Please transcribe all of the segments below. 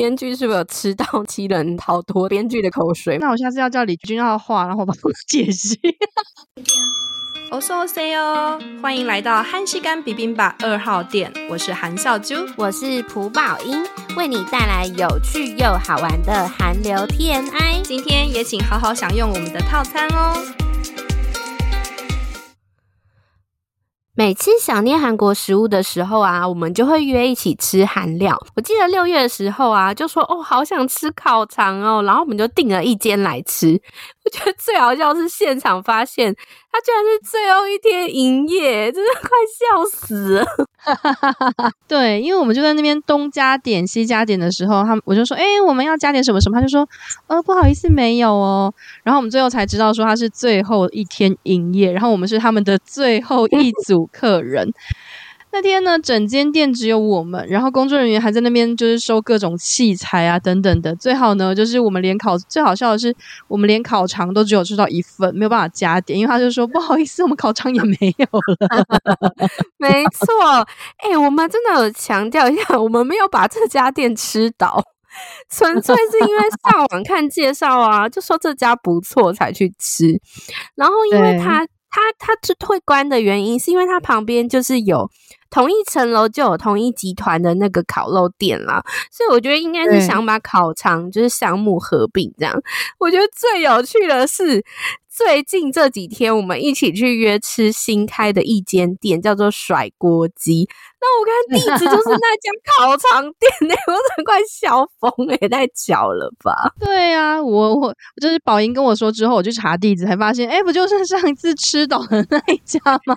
编剧是不是有吃到七人逃脱编剧的口水？那我下次要叫李君要画，然后帮我解析。おそうせよ，欢迎来到韩食柑 bibimbap 二号店，我是韩孝珠，我是朴宝英，为你带来有趣又好玩的韩流 TMI。今天也请好好享用我们的套餐哦。 每次想念韩国食物的时候啊，我们就会约一起吃韩料。我记得六月的时候啊，就说哦，好想吃烤肠哦，然后我们就订了一间来吃。我觉得最好笑是现场发现，他居然是最后一天营业，真的快笑死了。对，因为我们就在那边东加点西加点的时候，他我就说，哎、我们要加点什么什么，他就说，呃，不好意思，没有哦。然后我们最后才知道说他是最后一天营业，然后我们是他们的最后一组客人。那天呢，整间店只有我们，然后工作人员还在那边就是收各种器材啊等等的。最好呢，就是我们连烤，最好笑的是，我们连烤肠都只有吃到一份，没有办法加点，因为他就说不好意思，我们烤肠也没有了。没错，哎、欸，我们真的有强调一下，我们没有把这家店吃倒，纯粹是因为上网看介绍啊，就说这家不错才去吃，然后因为他。他他是会关的原因，是因为他旁边就是有同一层楼就有同一集团的那个烤肉店啦，所以我觉得应该是想把烤肠就是项目合并这样。我觉得最有趣的是。最近这几天，我们一起去约吃新开的一间店，叫做甩锅鸡。那我看地址就是那家烤肠店，欸，我都快笑疯了，也太巧了吧？对啊，我我就是宝英跟我说之后，我去查地址，才发现，哎，不就是上一次吃到的那一家吗？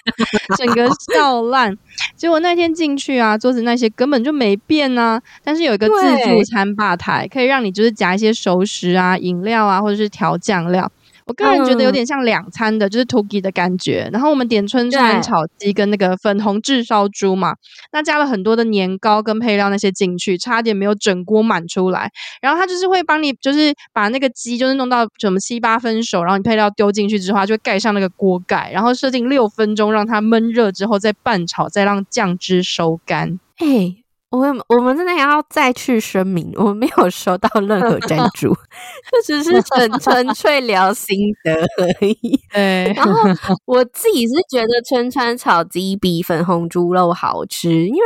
整个笑烂。结果那天进去啊，桌子那些根本就没变啊，但是有一个自助餐吧台，可以让你就是夹一些熟食啊、饮料啊，或者是调酱料。我个人觉得有点像两餐的，嗯、就是 Togi 的感觉。然后我们点春川炒鸡跟那个粉红炙烧猪嘛，那加了很多的年糕跟配料那些进去，差点没有整锅满出来。然后他就是会帮你，就是把那个鸡就是弄到什么七八分熟，然后你配料丢进去之后，他就会盖上那个锅盖，然后设定六分钟让它闷热之后再拌炒，再让酱汁收干。嘿。我们我们真的要再去声明，我们没有收到任何赞 助，这只是纯纯粹聊心得而已。对，然后 我自己是觉得春川炒鸡比粉红猪肉好吃，因为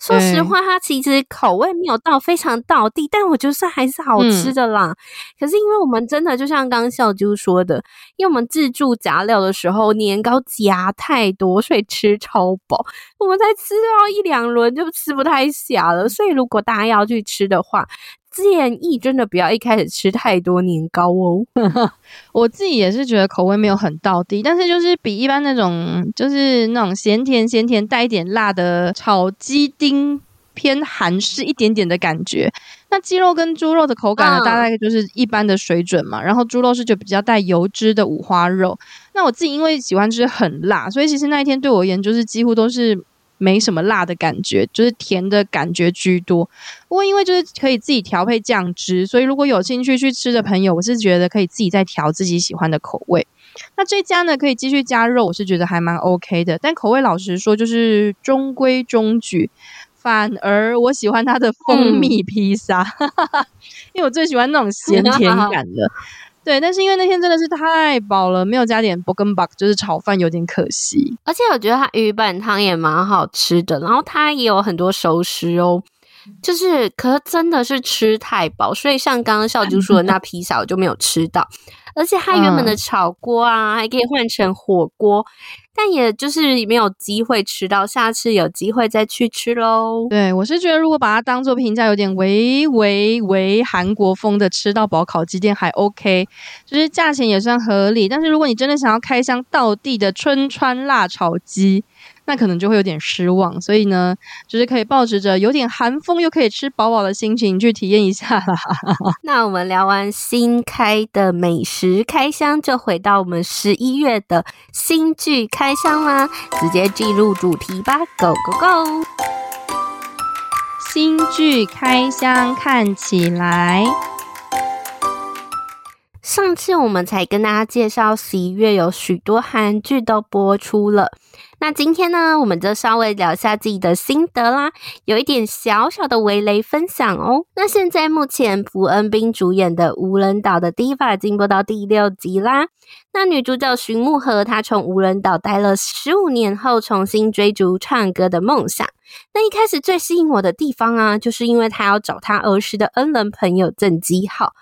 说实话，它其实口味没有到非常到地，但我觉得还是好吃的啦。嗯、可是因为我们真的就像刚刚孝珠说的，因为我们自助夹料的时候年糕夹太多，所以吃超饱，我们才吃到一两轮就吃不太下了，所以如果大家要去吃的话，建议真的不要一开始吃太多年糕哦。我自己也是觉得口味没有很到底，但是就是比一般那种就是那种咸甜咸甜带一点辣的炒鸡丁偏韩式一点点的感觉。那鸡肉跟猪肉的口感呢，大概就是一般的水准嘛。然后猪肉是就比较带油脂的五花肉。那我自己因为喜欢吃很辣，所以其实那一天对我而言就是几乎都是。没什么辣的感觉，就是甜的感觉居多。不过因为就是可以自己调配酱汁，所以如果有兴趣去吃的朋友，我是觉得可以自己再调自己喜欢的口味。那这家呢，可以继续加肉，我是觉得还蛮 OK 的。但口味老实说，就是中规中矩。反而我喜欢它的蜂蜜披萨，嗯、因为我最喜欢那种咸甜感的。对，但是因为那天真的是太饱了，没有加点 Bokkeunbak，就是炒饭有点可惜。而且我觉得它鱼板汤也蛮好吃的，然后它也有很多熟食哦。就是，可是真的是吃太饱，所以像刚刚笑猪说的那 披萨我就没有吃到。而且它原本的炒锅啊，还可以换成火锅。但也就是没有机会吃到，下次有机会再去吃喽。对，我是觉得如果把它当做评价有点微微微韩国风的吃到饱烤鸡店还 OK，就是价钱也算合理。但是如果你真的想要开箱道地的春川辣炒鸡，那可能就会有点失望，所以呢，就是可以抱持着有点寒风又可以吃饱饱的心情去体验一下啦。那我们聊完新开的美食开箱，就回到我们十一月的新剧开箱啦，直接进入主题吧，Go Go Go！新剧开箱看起来，上次我们才跟大家介绍，十一月有许多韩剧都播出了。那今天呢，我们就稍微聊一下自己的心得啦，有一点小小的围雷分享哦。那现在目前朴恩斌主演的《无人岛的 Diva》已经播到第六集啦。那女主角徐木和，她从无人岛待了十五年后，重新追逐唱歌的梦想。那一开始最吸引我的地方啊，就是因为她要找她儿时的恩人朋友郑基浩。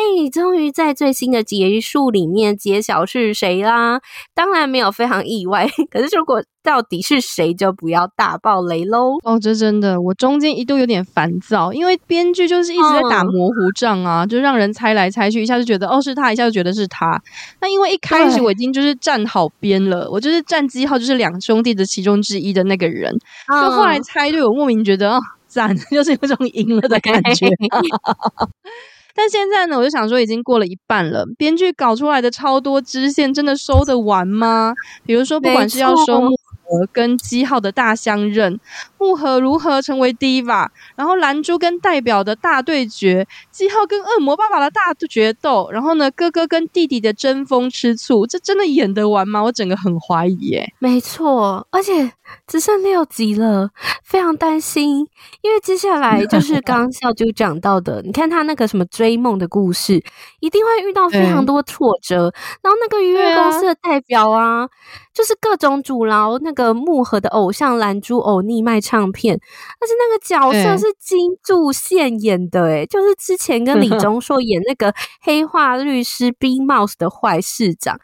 哎，终于在最新的结束里面揭晓是谁啦！当然没有非常意外，可是如果到底是谁，就不要大爆雷喽。哦，这真的，我中间一度有点烦躁，因为编剧就是一直在打模糊仗啊，嗯、就让人猜来猜去，一下就觉得哦是他，一下就觉得是他。那因为一开始我已经就是站好边了，我就是站机号，就是两兄弟的其中之一的那个人，嗯、就后来猜对，我莫名觉得哦赞，就是有种赢了的感觉。但现在呢，我就想说，已经过了一半了，编剧搞出来的超多支线，真的收得完吗？比如说，不管是要收。跟基浩的大相认，木盒如何成为 Diva，然后兰珠跟代表的大对决，基浩跟恶魔爸爸的大决斗，然后呢，哥哥跟弟弟的争风吃醋，这真的演得完吗？我整个很怀疑耶。没错，而且只剩六集了，非常担心，因为接下来就 是刚刚笑就讲到的，你看他那个什么追梦的故事，一定会遇到非常多挫折，然后那个娱乐公司的代表啊。就是各种阻挠那个木盒的偶像蓝珠偶逆卖唱片，但是那个角色是金柱宪演的，诶就是之前跟李 钟硕演那个黑化律师 B Mouse 的坏市长，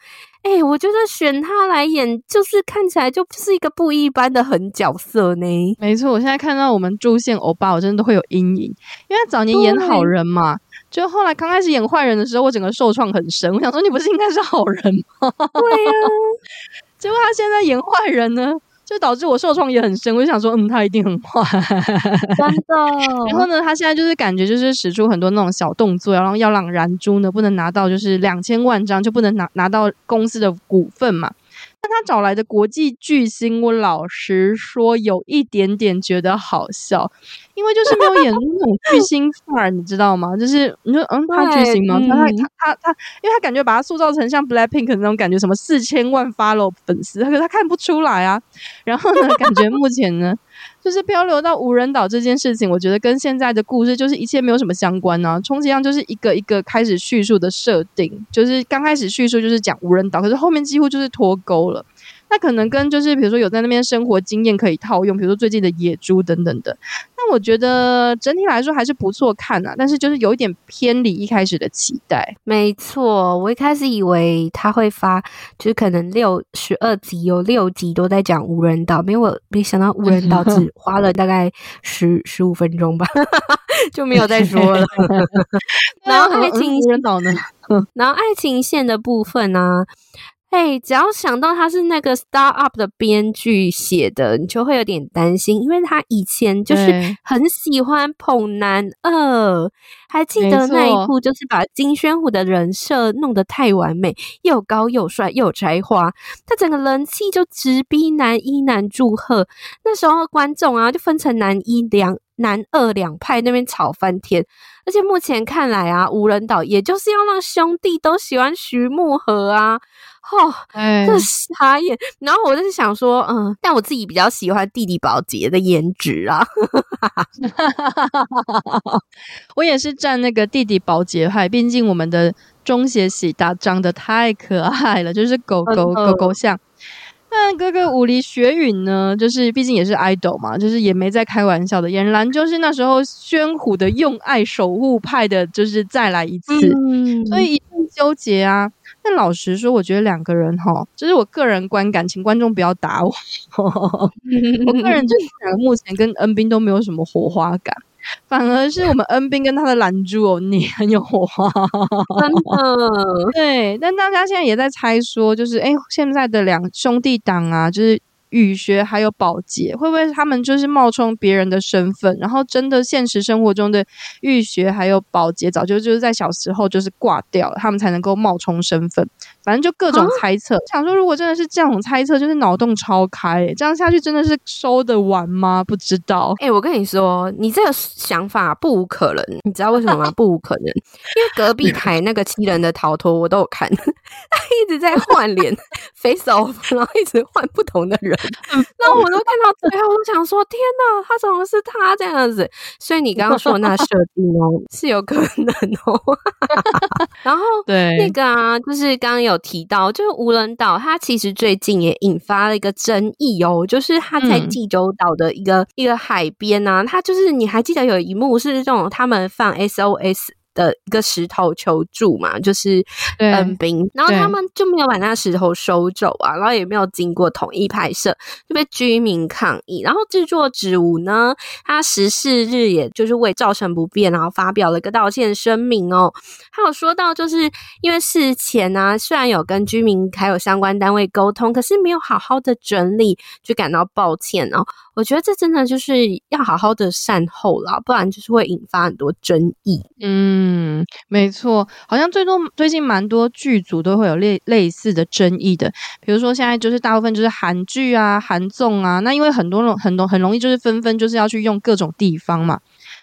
诶我觉得选他来演，就是看起来就是一个不一般的狠角色呢。没错，我现在看到我们柱宪欧巴，我真的都会有阴影，因为他早年演好人嘛，就后来刚开始演坏人的时候，我整个受创很深。我想说，你不是应该是好人吗？对呀、啊。结果他现在演坏人呢，就导致我受创也很深。我就想说，嗯，他一定很坏，真的。然后呢，他现在就是感觉就是使出很多那种小动作，然后要让然珠呢不能拿到就是两千万张，就不能拿拿到公司的股份嘛。但他找来的国际巨星，我老实说有一点点觉得好笑。因为就是没有演出那种巨 星范儿，你知道吗？就是你说，嗯，他巨星吗？他他他他，因为他感觉把他塑造成像 Blackpink 那种感觉，什么四千万 follow 粉丝，可是他看不出来啊。然后呢，感觉目前呢，就是漂流到无人岛这件事情，我觉得跟现在的故事就是一切没有什么相关啊。充其量就是一个一个开始叙述的设定，就是刚开始叙述就是讲无人岛，可是后面几乎就是脱钩了。那可能跟就是比如说有在那边生活经验可以套用，比如说最近的野猪等等的。那我觉得整体来说还是不错看啊，但是就是有一点偏离一开始的期待。没错，我一开始以为他会发，就是可能六十二集有六集都在讲无人岛，没有没想到无人岛只 花了大概十十五分钟吧，就没有再说了。然后爱情无人岛呢？然后爱情线的部分呢、啊？哎，只要想到他是那个 Start Up 的编剧写的，你就会有点担心，因为他以前就是很喜欢捧男二，还记得那一部就是把金宣虎的人设弄得太完美，又高又帅又有才华，他整个人气就直逼男一男祝贺，那时候观众啊就分成男一两男二两派，那边吵翻天。而且目前看来啊，无人岛也就是要让兄弟都喜欢徐木荷啊。哦，这傻眼。然后我就是想说，嗯，但我自己比较喜欢弟弟宝杰的颜值啊。我也是站那个弟弟宝杰派，毕竟我们的中邪喜大长得太可爱了，就是狗狗、嗯、狗狗像。那哥哥武梨雪允呢，就是毕竟也是 idol 嘛，就是也没在开玩笑的。俨然就是那时候宣虎的用爱守护派的，就是再来一次，嗯、所以一阵纠结啊。但老实说，我觉得两个人哈，就是我个人观感，请观众不要打我。我个人觉得两个目前跟恩斌都没有什么火花感，反而是我们恩斌跟他的兰珠哦，你很有火花，真的。对，但大家现在也在猜说，就是哎，现在的两兄弟党啊，就是。雨学还有保洁，会不会他们就是冒充别人的身份？然后真的现实生活中的雨学还有保洁，早就就是在小时候就是挂掉了，他们才能够冒充身份。反正就各种猜测，啊、想说如果真的是这种猜测，就是脑洞超开、欸，这样下去真的是收得完吗？不知道。哎、欸，我跟你说，你这个想法不无可能，你知道为什么吗？不无可能，因为隔壁台那个七人的逃脱我都有看，他一直在换脸，face off，然后一直换不同的人。人。然后我都看到最后，我都想说：天哪，他怎么是他这样子？所以你刚刚说的那设定哦，是有可能哦。然后对那个啊，就是刚刚有提到，就是无人岛，它其实最近也引发了一个争议哦，就是它在济州岛的一个、嗯、一个海边啊，它就是你还记得有一幕是这种他们放 SOS。的一个石头求助嘛，就是恩兵，然后他们就没有把那石头收走啊，然后也没有经过统一拍摄，就被居民抗议。然后制作组呢，他十四日也就是为造成不便，然后发表了一个道歉声明哦。还有说到，就是因为事前呢、啊，虽然有跟居民还有相关单位沟通，可是没有好好的整理，就感到抱歉哦。我觉得这真的就是要好好的善后啦，不然就是会引发很多争议。嗯，没错，好像最多最近蛮多剧组都会有类类似的争议的，比如说现在就是大部分就是韩剧啊、韩综啊，那因为很多很多很容易就是纷纷就是要去用各种地方嘛，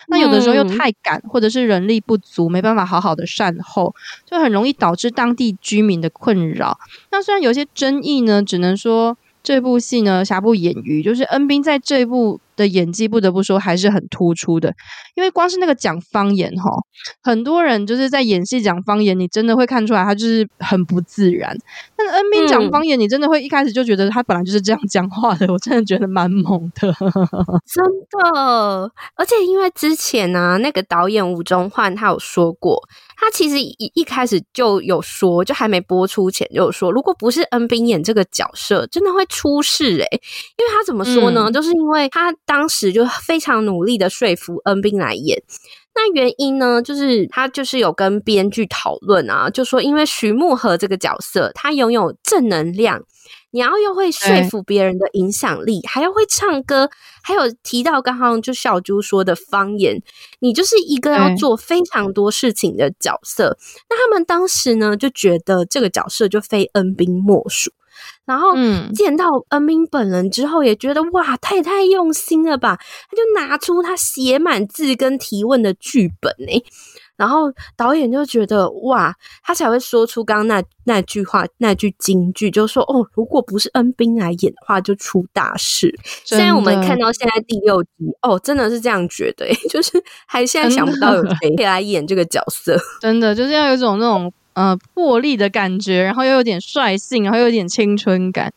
那有的时候又太赶，或者是人力不足，没办法好好的善后，就很容易导致当地居民的困扰。那虽然有些争议呢，只能说。这部戏呢，瑕不掩瑜，就是恩斌在这部的演技，不得不说还是很突出的。因为光是那个讲方言哈，很多人就是在演戏讲方言，你真的会看出来他就是很不自然。但是恩斌讲方言，你真的会一开始就觉得他本来就是这样讲话的，我真的觉得蛮猛的，真的。而且因为之前呢、啊，那个导演吴中焕他有说过。他其实一一开始就有说，就还没播出前就有说，如果不是恩斌演这个角色，真的会出事诶、欸、因为他怎么说呢？嗯、就是因为他当时就非常努力的说服恩斌来演。那原因呢，就是他就是有跟编剧讨论啊，就说因为徐慕荷这个角色，他拥有正能量。你要又会说服别人的影响力，欸，还要会唱歌，还有提到刚刚就小猪说的方言，你就是一个要做非常多事情的角色。欸，那他们当时呢就觉得这个角色就非恩斌莫属，然后见到恩斌本人之后也觉得哇，太太用心了吧，他就拿出他写满字跟提问的剧本诶、欸然后导演就觉得哇，他才会说出刚刚那那句话，那句金句，就说哦，如果不是恩斌来演的话，就出大事。现在我们看到现在第六集，哦，真的是这样觉得，就是还现在想不到有谁可以来演这个角色。真的就是要有一种那种呃魄力的感觉，然后又有点率性，然后又有点青春感。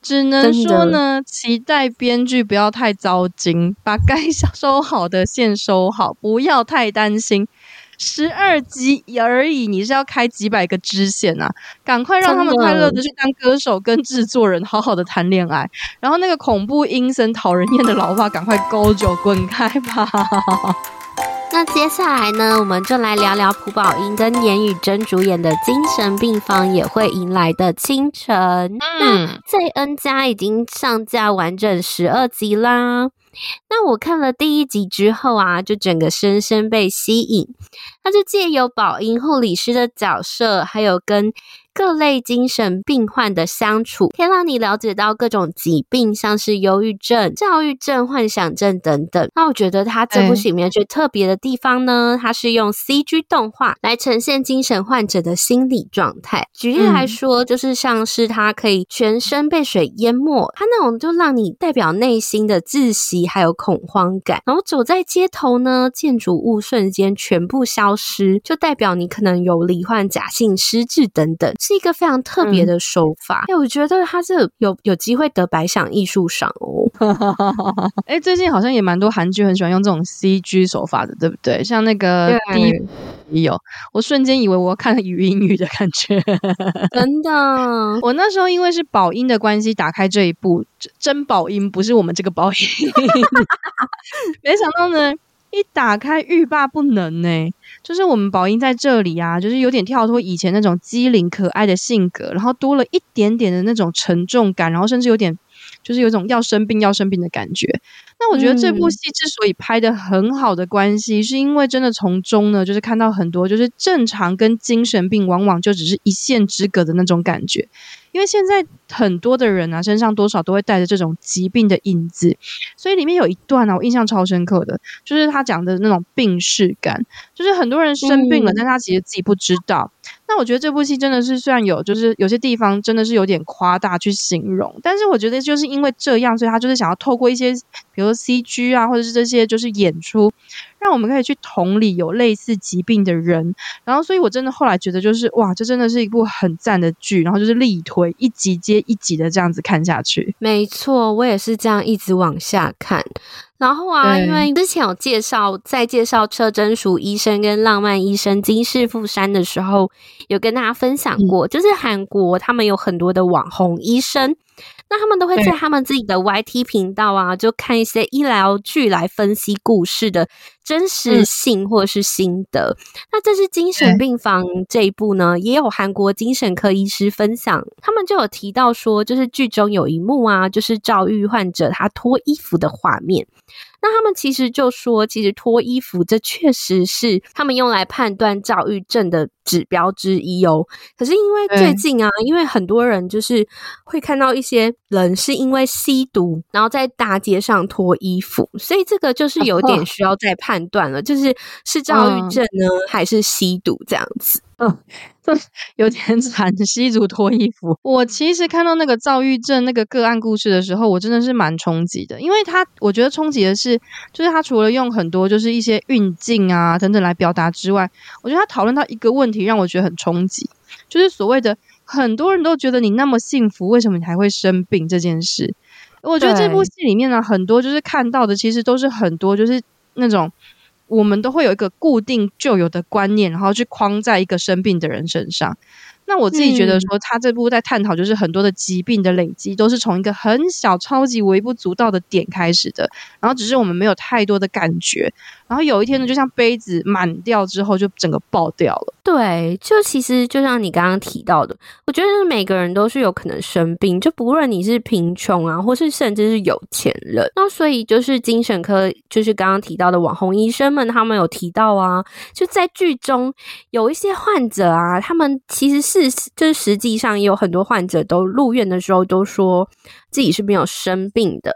只能说呢，期待编剧不要太糟心，把该 收好的线收好，不要太担心。十二集而已，你是要开几百个支线啊？赶快让他们快乐的去当歌手，跟制作人好好的谈恋爱。然后那个恐怖阴森讨人厌的老爸，赶快勾脚滚开吧！那接下来呢，我们就来聊聊朴宝英跟严宇珍主演的《精神病房也会迎来的清晨》。嗯，那在 N 家已经上架完整十二集啦。那我看了第一集之后啊，就整个深深被吸引。他就借由宝英护理师的角色，还有跟各类精神病患的相处，可以让你了解到各种疾病，像是忧郁症、躁郁症、幻想症等等。那我觉得他这部戏里面最特别的地方呢，它是用 CG 动画来呈现精神患者的心理状态。举例来说，就是像是他可以全身被水淹没，他那种就让你代表内心的窒息还有恐慌感。然后走在街头呢，建筑物瞬间全部消失，就代表你可能有罹患假性失智等等。是一个非常特别的手法，哎、嗯欸，我觉得他是有有机会得百想艺术赏哦。哎、欸，最近好像也蛮多韩剧很喜欢用这种 CG 手法的，对不对？像那个第一也有，我瞬间以为我要看语音语的感觉，真的。我那时候因为是宝音的关系，打开这一部真宝音，不是我们这个宝音，没想到呢。一打开欲罢不能呢、欸，就是我们宝英在这里啊，就是有点跳脱以前那种机灵可爱的性格，然后多了一点点的那种沉重感，然后甚至有点就是有一种要生病要生病的感觉。那我觉得这部戏之所以拍的很好的关系，嗯、是因为真的从中呢，就是看到很多就是正常跟精神病往往就只是一线之隔的那种感觉。因为现在很多的人啊，身上多少都会带着这种疾病的影子，所以里面有一段啊，我印象超深刻的，就是他讲的那种病逝感，就是很多人生病了，嗯、但他其实自己不知道。那我觉得这部戏真的是虽然有就是有些地方真的是有点夸大去形容，但是我觉得就是因为这样，所以他就是想要透过一些比如说 CG 啊，或者是这些就是演出。让我们可以去同理有类似疾病的人，然后，所以我真的后来觉得，就是哇，这真的是一部很赞的剧，然后就是力推一集接一集的这样子看下去。没错，我也是这样一直往下看。然后啊，因为之前有介绍，在介绍车真淑医生跟浪漫医生金氏富山的时候，有跟大家分享过，嗯、就是韩国他们有很多的网红医生。那他们都会在他们自己的 YT 频道啊，就看一些医疗剧来分析故事的真实性或者是心得。嗯、那这是精神病房这一部呢，也有韩国精神科医师分享，他们就有提到说，就是剧中有一幕啊，就是躁郁患者他脱衣服的画面。那他们其实就说，其实脱衣服这确实是他们用来判断躁郁症的指标之一哦。可是因为最近啊，因为很多人就是会看到一些人是因为吸毒，然后在大街上脱衣服，所以这个就是有点需要再判断了，就是是躁郁症呢，还是吸毒这样子。嗯，这 有点惨，吸毒脱衣服。我其实看到那个躁郁症那个个案故事的时候，我真的是蛮冲击的，因为他我觉得冲击的是，就是他除了用很多就是一些运镜啊等等来表达之外，我觉得他讨论到一个问题让我觉得很冲击，就是所谓的很多人都觉得你那么幸福，为什么你还会生病这件事？我觉得这部戏里面呢，很多就是看到的其实都是很多就是那种。我们都会有一个固定旧有的观念，然后去框在一个生病的人身上。那我自己觉得说，他这部在探讨就是很多的疾病的累积，都是从一个很小、超级微不足道的点开始的，然后只是我们没有太多的感觉。然后有一天呢，就像杯子满掉之后，就整个爆掉了。对，就其实就像你刚刚提到的，我觉得每个人都是有可能生病，就不论你是贫穷啊，或是甚至是有钱人。那所以就是精神科，就是刚刚提到的网红医生们，他们有提到啊，就在剧中有一些患者啊，他们其实是就是实际上也有很多患者都入院的时候都说。自己是没有生病的，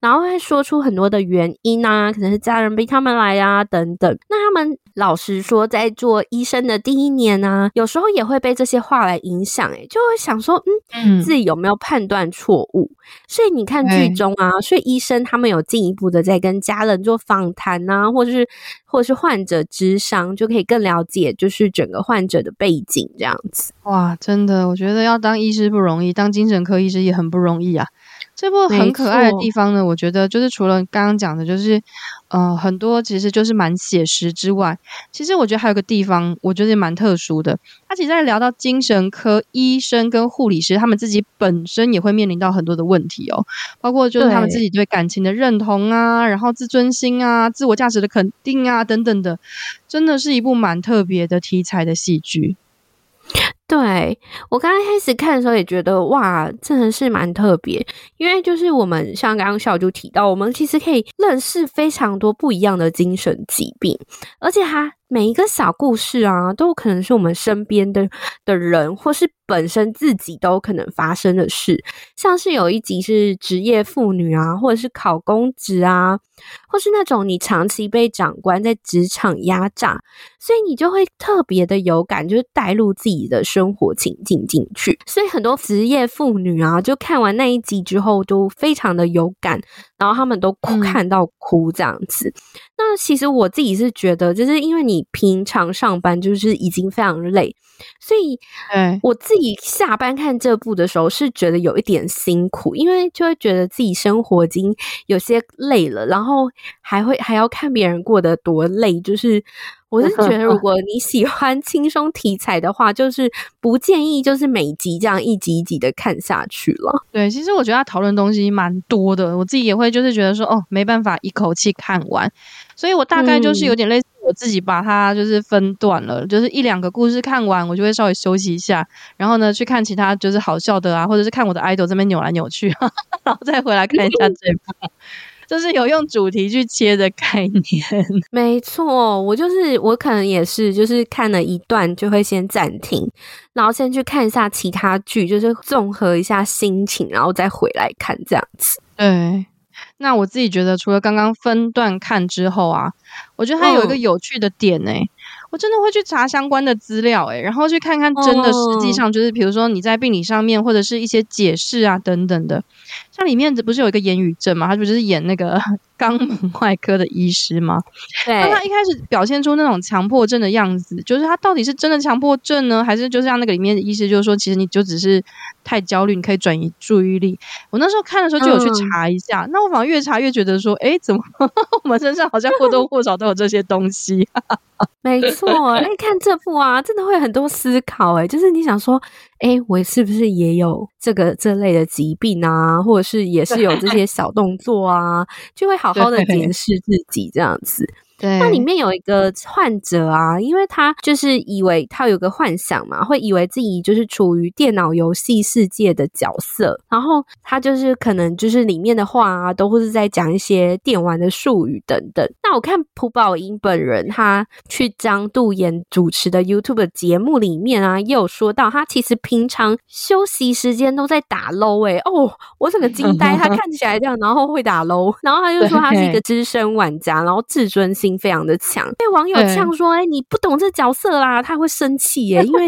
然后会说出很多的原因啊，可能是家人逼他们来啊，等等。那他们老实说，在做医生的第一年啊，有时候也会被这些话来影响，诶，就会想说，嗯，自己有没有判断错误？嗯、所以你看剧中啊，嗯、所以医生他们有进一步的在跟家人做访谈啊，或者是或者是患者之商，就可以更了解就是整个患者的背景这样子。哇，真的，我觉得要当医师不容易，当精神科医师也很不容易啊。这部很可爱的地方呢，我觉得就是除了刚刚讲的，就是呃很多其实就是蛮写实之外，其实我觉得还有个地方，我觉得也蛮特殊的。他其实在聊到精神科医生跟护理师，他们自己本身也会面临到很多的问题哦，包括就是他们自己对感情的认同啊，然后自尊心啊、自我价值的肯定啊等等的，真的是一部蛮特别的题材的戏剧。对，我刚刚开始看的时候也觉得哇，真的是蛮特别，因为就是我们像刚刚小就提到，我们其实可以认识非常多不一样的精神疾病，而且它每一个小故事啊，都可能是我们身边的的人，或是本身自己都可能发生的事，像是有一集是职业妇女啊，或者是考公职啊。或是那种你长期被长官在职场压榨，所以你就会特别的有感，就是带入自己的生活情境进去。所以很多职业妇女啊，就看完那一集之后都非常的有感，然后他们都哭，看到哭这样子。嗯、那其实我自己是觉得，就是因为你平常上班就是已经非常累，所以，我自己下班看这部的时候是觉得有一点辛苦，因为就会觉得自己生活已经有些累了，然后。还会还要看别人过得多累，就是我是 觉得，如果你喜欢轻松题材的话，就是不建议就是每集这样一集一集的看下去了。对，其实我觉得他讨论东西蛮多的，我自己也会就是觉得说，哦，没办法一口气看完，所以我大概就是有点类似我自己把它就是分段了，嗯、就是一两个故事看完，我就会稍微休息一下，然后呢去看其他就是好笑的啊，或者是看我的 idol 这边扭来扭去，然后再回来看一下这部。就是有用主题去切的概念，没错，我就是我可能也是，就是看了一段就会先暂停，然后先去看一下其他剧，就是综合一下心情，然后再回来看这样子。对，那我自己觉得，除了刚刚分段看之后啊，我觉得它有一个有趣的点呢、欸。我真的会去查相关的资料，诶，然后去看看真的实际上就是，比如说你在病理上面或者是一些解释啊等等的。像里面不是有一个言语症嘛？他不就是演那个肛门外科的医师吗？对。那他一开始表现出那种强迫症的样子，就是他到底是真的强迫症呢，还是就像那个里面的医师就是说，其实你就只是太焦虑，你可以转移注意力。我那时候看的时候就有去查一下，嗯、那我反而越查越觉得说，哎，怎么 我们身上好像或多或少都有这些东西？没错，哎，看这部啊，真的会很多思考，哎，就是你想说，哎，我是不是也有这个这类的疾病啊，或者是也是有这些小动作啊，就会好好的检视自己这样子。对，那里面有一个患者啊，因为他就是以为他有个幻想嘛，会以为自己就是处于电脑游戏世界的角色，然后他就是可能就是里面的话啊，都会是在讲一些电玩的术语等等。那我看朴宝英本人，他去张度妍主持的 YouTube 节目里面啊，也有说到他其实平常休息时间都在打 low 哎、欸、哦，我整个惊呆，他看起来这样，然后会打 low，然后他就说他是一个资深玩家，然后自尊心。非常的强，被网友呛说：“哎、欸，你不懂这角色啦！”他会生气耶，因为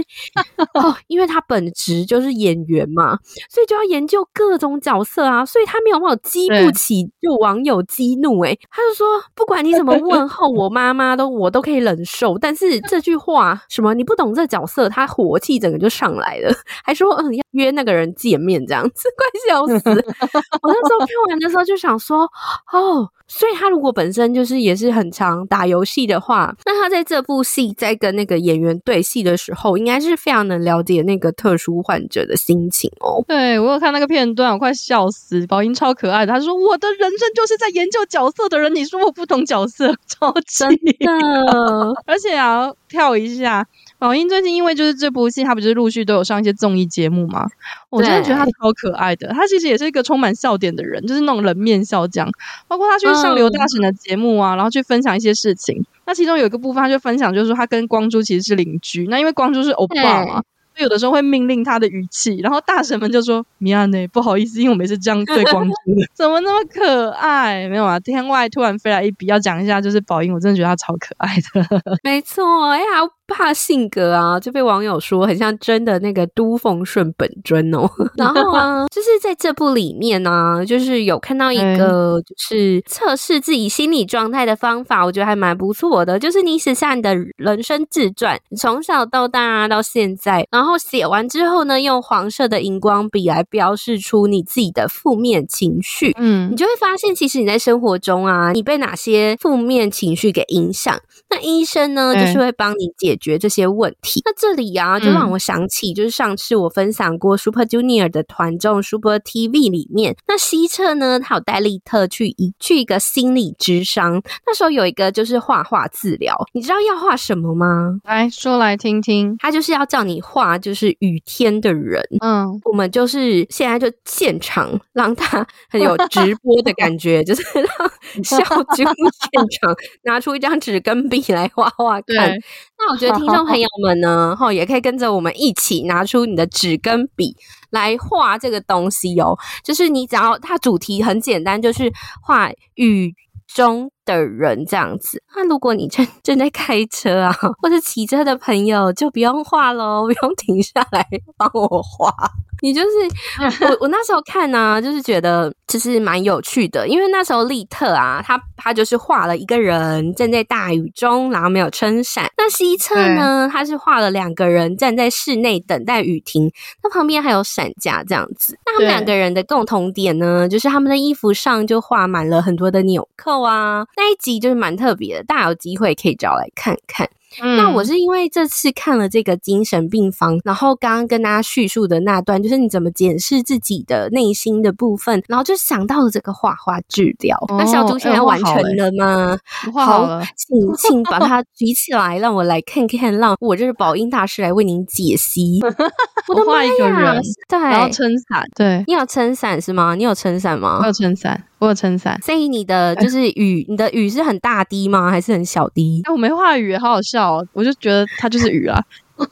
哦，因为他本职就是演员嘛，所以就要研究各种角色啊，所以他没有办法激不起就网友激怒。哎，他就说：“不管你你怎么问候我妈妈，都我都可以忍受，但是这句话什么你不懂这角色，他火气整个就上来了，还说嗯约那个人见面这样子，快笑死！我那时候看完的时候就想说 哦。”所以他如果本身就是也是很常打游戏的话，那他在这部戏在跟那个演员对戏的时候，应该是非常能了解那个特殊患者的心情哦。对，我有看那个片段，我快笑死，宝英超可爱的。他说：“我的人生就是在研究角色的人，你说我不同角色，超真的。”而且啊，跳一下。宝英最近因为就是这部戏，他不是陆续都有上一些综艺节目吗？我真的觉得他超可爱的。他其实也是一个充满笑点的人，就是那种冷面笑匠。包括他去上刘大婶的节目啊，然后去分享一些事情。那其中有一个部分，他就分享就是说他跟光洙其实是邻居。那因为光洙是欧巴嘛。有的时候会命令他的语气，然后大神们就说：“米亚内，不好意思，因为我们是这样对光 怎么那么可爱？没有啊，天外突然飞来一笔，要讲一下，就是宝英，我真的觉得他超可爱的。没错，哎呀，怕性格啊，就被网友说很像真的那个都奉顺本尊哦。然后啊，就是在这部里面呢、啊，就是有看到一个就是测试自己心理状态的方法，我觉得还蛮不错的。就是你写下你的人生自传，从小到大到现在，然后写完之后呢，用黄色的荧光笔来标示出你自己的负面情绪。嗯，你就会发现，其实你在生活中啊，你被哪些负面情绪给影响，那医生呢，就是会帮你解决这些问题。那这里啊，就让我想起，就是上次我分享过 Super Junior 的团综 Super TV 里面，那西侧呢，他有带利特去一去一个心理智商，那时候有一个就是画画治疗，你知道要画什么吗？来说来听听，他就是要叫你画。就是雨天的人，嗯，我们就是现在就现场让他 很有直播的感觉，就是让 小啾现场拿出一张纸跟笔来画画看。那我觉得听众朋友们呢，哈，也可以跟着我们一起拿出你的纸跟笔来画这个东西哦。就是你只要它主题很简单，就是画雨中的人这样子。那如果你正 正在开车啊，或是骑车的朋友，就不用画喽，不用停下来帮我画。你就是 我，我那时候看呢、啊，就是觉得其实蛮有趣的，因为那时候利特啊，他他就是画了一个人站在大雨中，然后没有撑伞。那西侧呢，他是画了两个人站在室内等待雨停，那旁边还有伞架这样子。那他们两个人的共同点呢，就是他们的衣服上就画满了很多的纽扣啊。那一集就是蛮特别的，大家有机会可以找来看看。嗯、那我是因为这次看了这个精神病房，然后刚刚跟大家叙述的那段，就是你怎么检视自己的内心的部分，然后就想到了这个画画治疗。哦、那小猪现在完成了吗？欸、好，好，请请把它举起来，让我来看看，让我这是宝音大师来为您解析。我的妈呀！对，然后撑伞，对，你有撑伞是吗？你有撑伞吗？我有撑伞。我有撑伞，所以你的就是雨，你的雨是很大滴吗？还是很小滴？哎，我没画雨，好好笑哦！我就觉得它就是雨啊。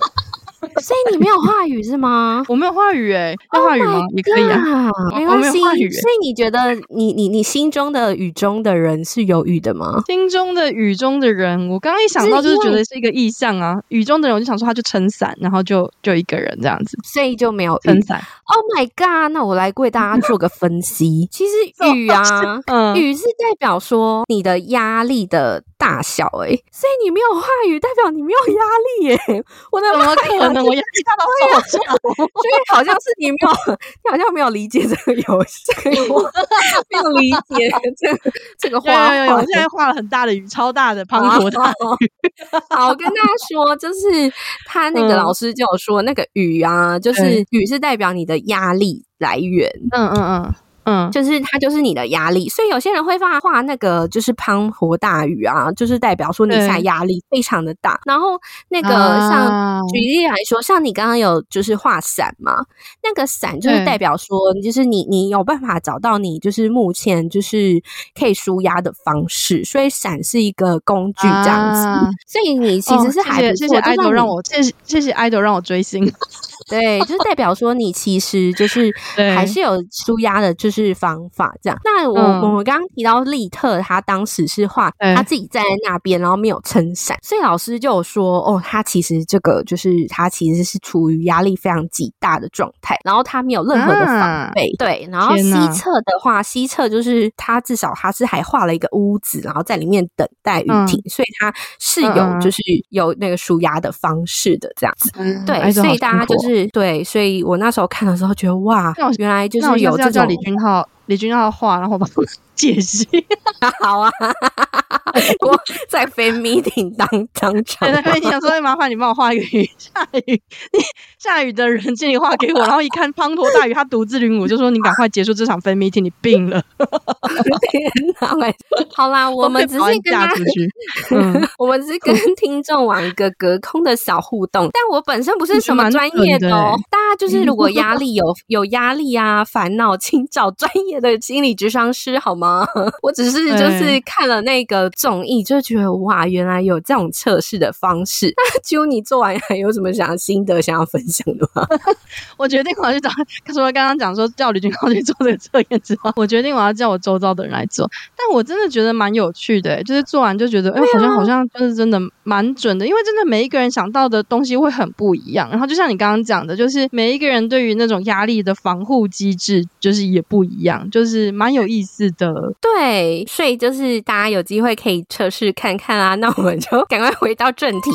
所以你没有话语是吗？我没有话语哎，要话语吗？也可以啊，没关系。所以你觉得你你你心中的雨中的人是有雨的吗？心中的雨中的人，我刚刚一想到就是觉得是一个意象啊。雨中的人，我就想说他就撑伞，然后就就一个人这样子，所以就没有撑伞。Oh my god！那我来为大家做个分析。其实 雨啊，嗯，雨是代表说你的压力的大小哎、欸，所以你没有话语，代表你没有压力耶、欸。我的妈呀，可能我压力大到爆炸，所以好像是你没有，你好像没有理解这个游戏，这 个没有理解这个这个画。有有有，我现在画了很大的雨，超大的滂沱大雨。好，我跟大家说，就是他那个老师就有说，那个雨啊，就是雨是代表你的压力来源。嗯嗯嗯。嗯，就是它就是你的压力，所以有些人会画画那个就是滂沱大雨啊，就是代表说你现在压力非常的大。然后那个像举例来说，像你刚刚有就是画伞嘛，那个伞就是代表说，就是你你有办法找到你就是目前就是可以舒压的方式，所以伞是一个工具这样子。所以你其实是还不错，谢谢爱豆让我谢谢谢谢爱豆让我追星。对，就是代表说你其实就是 还是有舒压的，就是方法这样。那我、嗯、我们刚刚提到利特，他当时是画他自己站在那边，然后没有撑伞，所以老师就有说，哦，他其实这个就是他其实是处于压力非常极大的状态，然后他没有任何的防备。啊、对，然后西侧的话，西侧就是他至少他是还画了一个屋子，然后在里面等待雨停，嗯、所以他是有就是有那个舒压的方式的这样子。嗯、对，所以大家就是。对，所以我那时候看的时候觉得哇，原来就是有这种李君浩，李君浩画，然后把我解析。好啊，我在 fan meeting 当当场，在 fan meeting 说，麻烦你帮我画一个雨，下雨，你下雨的人，请你画给我。然后一看滂沱大雨，他独自领舞，就说你赶快结束这场 fan meeting，你病了。天哪！好啦，我们只是跟他，嗯，我们只是跟听众玩一个隔空的小互动。但我本身不是什么专业的哦，大家就是如果压力有有压力啊、烦恼，请找专业的心理咨商师好吗？我只是就是看了那个综艺，就觉得哇，原来有这种测试的方式。那就你做完还有什么想心得想要分享的吗？我决定我要去找，除了刚刚讲说叫李俊浩去做这个测验之后，我决定我要叫我周遭的人来做。但我真的觉得蛮有趣的，就是做完就觉得，哎、欸，好像好像就是真的蛮准的，因为真的每一个人想到的东西会很不一样。然后就像你刚刚讲的，就是每一个人对于那种压力的防护机制，就是也不一样，就是蛮有意思的。对，所以就是大家有机会可以测试看看啊。那我们就赶快回到正题，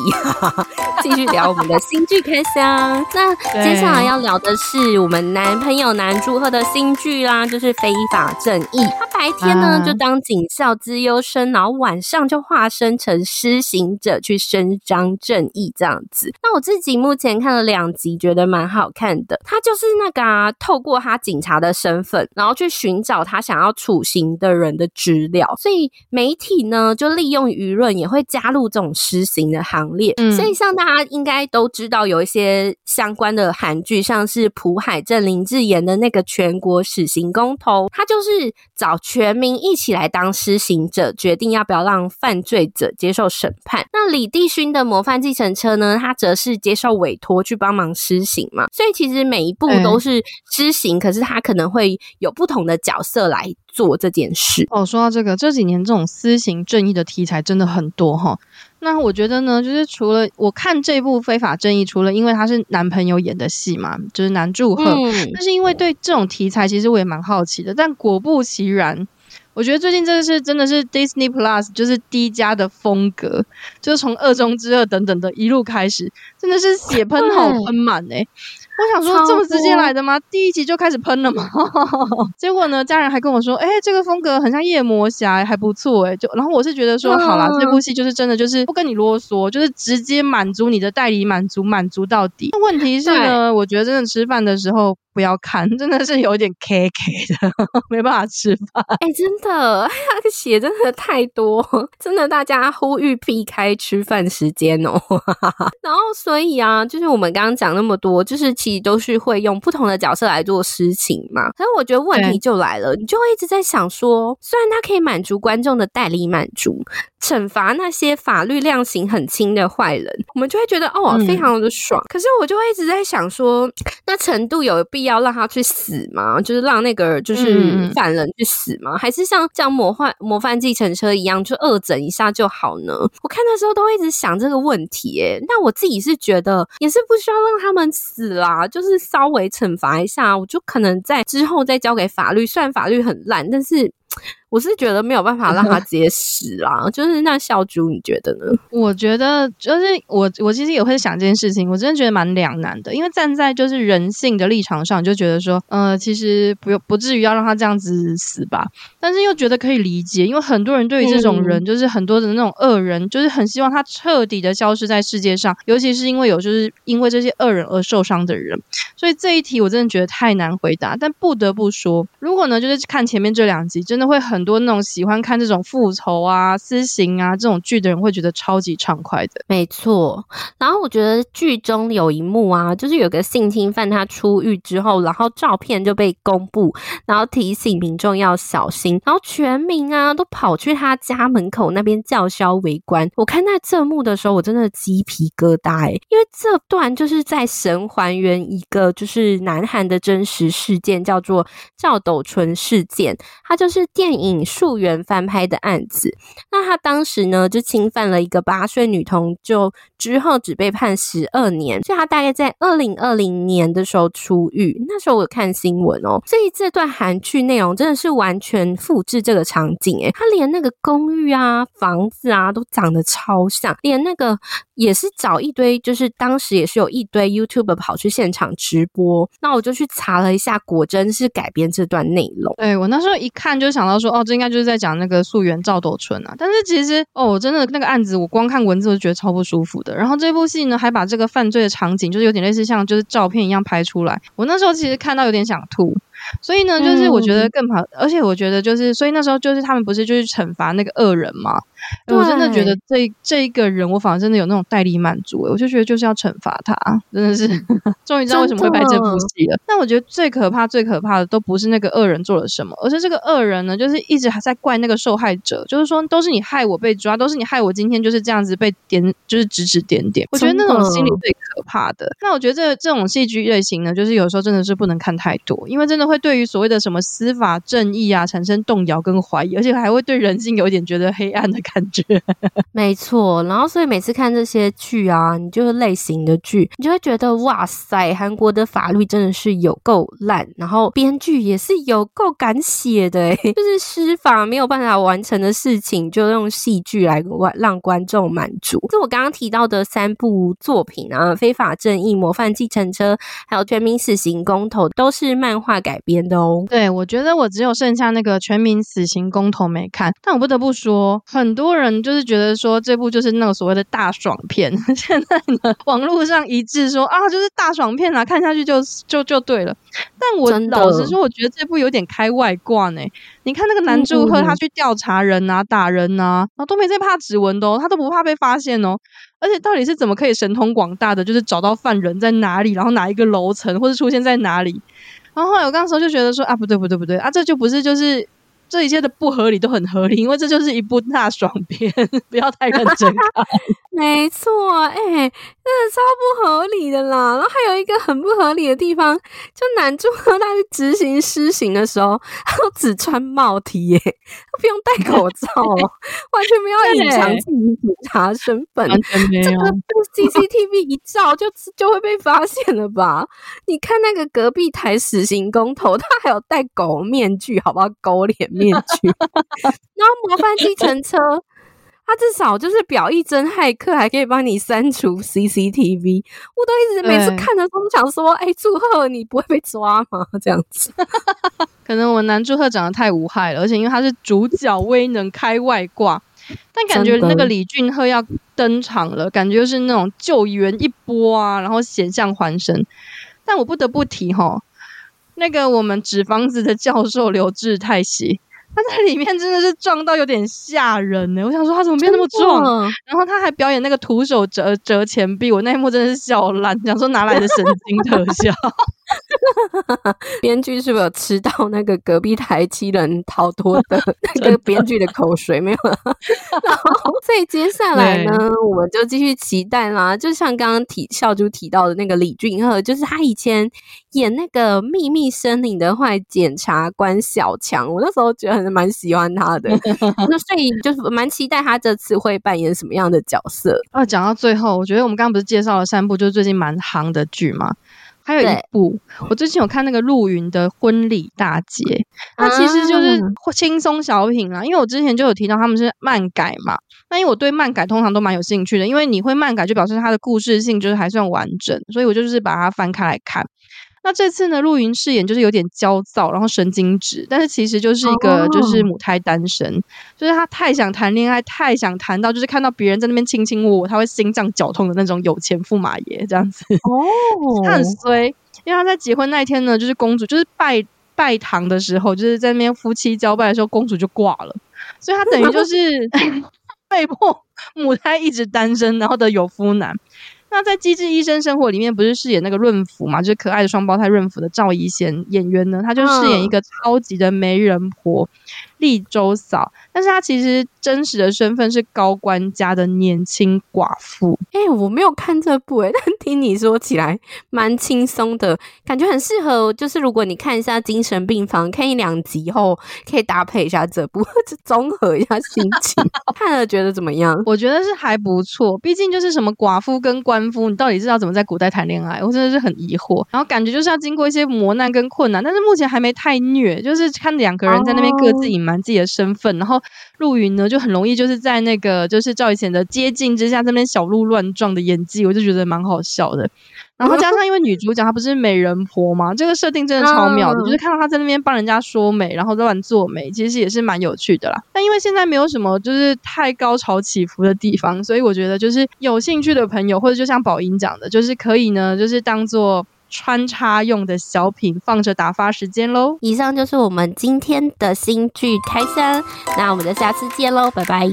继续聊我们的新剧开箱。那接下来要聊的是我们男朋友男祝贺的新剧啦，就是《非法正义》。他白天呢就当警校资优生，然后晚上就化身成施行者去伸张正义这样子。那我自己目前看了两集，觉得蛮好看的。他就是那个啊，透过他警察的身份，然后去寻找他想要处刑的人的资料，所以媒体呢就利用舆论也会加入这种施行的行列。嗯，所以像大家应该都知道，有一些相关的韩剧，像是朴海镇、林志妍的那个全国死刑公投，他就是找全民一起来当施行者，决定要不要让犯罪者接受审判。那李帝勋的模范计程车呢，他则是接受委托去帮忙施行嘛。所以其实每一步都是施行，欸、可是他可能会有不同的角色来做这件事。哦，说到这个，这几年这种私刑正义的题材真的很多哈。那我觉得呢，就是除了我看这部《非法正义》，除了因为他是男朋友演的戏嘛，就是南柱赫，嗯、但是因为对这种题材，其实我也蛮好奇的。但果不其然，我觉得最近这个是真的是 Disney Plus，就是 D 家的风格，就是从《二中之二》等等的一路开始，真的是血喷好喷满哎。我想说，这么直接来的吗？第一集就开始喷了吗？结果呢，家人还跟我说，哎、欸，这个风格很像夜魔侠，还不错哎。就然后我是觉得说，好啦，这部戏就是真的，就是不跟你啰嗦，就是直接满足你的代理满足，满足到底。问题是呢，我觉得真的吃饭的时候。不要看，真的是有点 K K 的，没办法吃饭。哎、欸，真的，那个血真的太多，真的，大家呼吁避开吃饭时间哦。然后，所以啊，就是我们刚刚讲那么多，就是其其实都是会用不同的角色来做事情嘛。可是我觉得问题就来了，你就会一直在想说，虽然它可以满足观众的代理满足，惩罚那些法律量刑很轻的坏人，我们就会觉得哦，非常的爽。嗯、可是我就会一直在想说，那程度有必要让他去死吗？就是让那个就是犯人去死吗？嗯、还是像像魔幻模范计程车一样，就恶整一下就好呢？我看的时候都会一直想这个问题，诶，那我自己是觉得也是不需要让他们死啦，就是稍微惩罚一下，我就可能在之后再交给法律。虽然法律很烂，但是。我是觉得没有办法让他直接死啦，就是那小猪，你觉得呢？我觉得就是我，我其实也会想这件事情，我真的觉得蛮两难的，因为站在就是人性的立场上，就觉得说，呃，其实不用不至于要让他这样子死吧，但是又觉得可以理解，因为很多人对于这种人，嗯、就是很多的那种恶人，就是很希望他彻底的消失在世界上，尤其是因为有就是因为这些恶人而受伤的人，所以这一题我真的觉得太难回答，但不得不说，如果呢，就是看前面这两集，真的会很。很多那种喜欢看这种复仇啊、私刑啊这种剧的人会觉得超级畅快的。没错，然后我觉得剧中有一幕啊，就是有个性侵犯他出狱之后，然后照片就被公布，然后提醒民众要小心，然后全民啊都跑去他家门口那边叫嚣围观。我看到这幕的时候，我真的鸡皮疙瘩哎，因为这段就是在神还原一个就是南韩的真实事件，叫做赵斗淳事件，它就是电影。引溯源翻拍的案子，那他当时呢就侵犯了一个八岁女童，就之后只被判十二年，所以他大概在二零二零年的时候出狱。那时候我有看新闻哦，所以这段韩剧内容真的是完全复制这个场景，诶，他连那个公寓啊、房子啊都长得超像，连那个也是找一堆，就是当时也是有一堆 YouTube 跑去现场直播。那我就去查了一下，果真是改编这段内容。对，我那时候一看就想到说，哦。这应该就是在讲那个溯源赵斗淳啊，但是其实哦，真的那个案子，我光看文字我就觉得超不舒服的。然后这部戏呢，还把这个犯罪的场景，就是有点类似像就是照片一样拍出来。我那时候其实看到有点想吐。所以呢，就是我觉得更怕，嗯、而且我觉得就是，所以那时候就是他们不是就是惩罚那个恶人嘛？我真的觉得这这一个人，我反而真的有那种代理满足，我就觉得就是要惩罚他，真的是终于知道为什么会拍这部戏了。但我觉得最可怕、最可怕的都不是那个恶人做了什么，而是这个恶人呢，就是一直还在怪那个受害者，就是说都是你害我被抓，都是你害我今天就是这样子被点，就是指指点点。我觉得那种心理最可怕的。那我觉得这这种戏剧类型呢，就是有时候真的是不能看太多，因为真的会对于所谓的什么司法正义啊产生动摇跟怀疑，而且还会对人性有一点觉得黑暗的感觉。没错，然后所以每次看这些剧啊，你就是类型的剧，你就会觉得哇塞，韩国的法律真的是有够烂，然后编剧也是有够敢写的，诶 就是司法没有办法完成的事情，就用戏剧来让观众满足。就我刚刚提到的三部作品啊，《非法正义》、《模范计程车》还有《全民死刑公投》，都是漫画改编的哦。对，我觉得我只有剩下那个《全民死刑公投》没看，但我不得不说，很多人。就是觉得说这部就是那个所谓的大爽片，现在呢网络上一致说啊，就是大爽片啊，看下去就就就对了。但我老实说，我觉得这部有点开外挂呢。你看那个男主，和，他去调查人啊、打人啊，然后都没在怕指纹的哦，他都不怕被发现哦。而且到底是怎么可以神通广大的，就是找到犯人在哪里，然后哪一个楼层，或者出现在哪里？然后后来我刚刚时候就觉得说啊，不对不对不对啊，这就不是就是。这一切的不合理都很合理，因为这就是一部大爽片，不要太认真看。没错，哎、欸，真的超不合理的啦。然后还有一个很不合理的地方，就男主他去执行施行的时候，他都只穿帽 T 耶，他不用戴口罩，完全没有隐藏自己警察身份。这个被 CCTV 一照就就会被发现了吧？你看那个隔壁台死刑公头，他还有戴狗面具，好不好？狗脸面具。然后模范计程车。他至少就是表一真骇客，还可以帮你删除 CCTV。我都一直每次看的时候都想说：“哎、欸，祝贺你不会被抓吗？”这样子，可能我男祝贺长得太无害了，而且因为他是主角威能开外挂，但感觉那个李俊赫要登场了，感觉就是那种救援一波啊，然后险象环生。但我不得不提哈，那个我们纸房子的教授刘志泰熙。他在里面真的是壮到有点吓人呢。我想说他怎么变那么壮？然后他还表演那个徒手折折钱币，我那一幕真的是笑烂，想说哪来的神经特效？编剧是不是有吃到那个隔壁台七人逃脱的那个 编剧的口水没有？然后所以接下来呢，我们就继续期待啦。就像刚刚提笑珠提到的那个李俊赫，就是他以前演那个《秘密森林》的坏检察官小强，我那时候觉得还是蛮喜欢他的。那所以就是蛮期待他这次会扮演什么样的角色。啊，讲到最后，我觉得我们刚刚不是介绍了三部，就是最近蛮夯的剧吗？还有一部，我最近有看那个陆云的《婚礼大捷，它其实就是轻松小品啦。因为我之前就有提到他们是漫改嘛，那因为我对漫改通常都蛮有兴趣的，因为你会漫改就表示它的故事性就是还算完整，所以我就是把它翻开来看。那这次呢，陆云饰演就是有点焦躁，然后神经质，但是其实就是一个就是母胎单身，oh. 就是他太想谈恋爱，太想谈到就是看到别人在那边卿卿我我，他会心脏绞痛的那种有钱驸马爷这样子。哦，oh. 他很衰，因为他在结婚那一天呢，就是公主就是拜拜堂的时候，就是在那边夫妻交拜的时候，公主就挂了，所以他等于就是 被迫母胎一直单身，然后的有夫难。那在《机智医生生活》里面，不是饰演那个润福嘛，就是可爱的双胞胎润福的赵怡贤演员呢，他就饰演一个超级的媒人婆。丽周嫂，但是她其实真实的身份是高官家的年轻寡妇。哎、欸，我没有看这部哎、欸，但听你说起来蛮轻松的，感觉很适合。就是如果你看一下精神病房，看一两集后，可以搭配一下这部，综合一下心情。看了觉得怎么样？我觉得是还不错。毕竟就是什么寡妇跟官夫，你到底是要怎么在古代谈恋爱？我真的是很疑惑。然后感觉就是要经过一些磨难跟困难，但是目前还没太虐，就是看两个人在那边各自隐瞒自己的身份，然后陆云呢就很容易就是在那个就是赵以贤的接近之下，这边小鹿乱撞的演技，我就觉得蛮好笑的。然后加上因为女主角她不是美人婆嘛，这个设定真的超妙的，就是看到她在那边帮人家说美，然后乱做美，其实也是蛮有趣的啦。但因为现在没有什么就是太高潮起伏的地方，所以我觉得就是有兴趣的朋友，或者就像宝英讲的，就是可以呢，就是当做。穿插用的小品，放着打发时间喽。以上就是我们今天的新剧开箱，那我们就下次见喽，拜拜。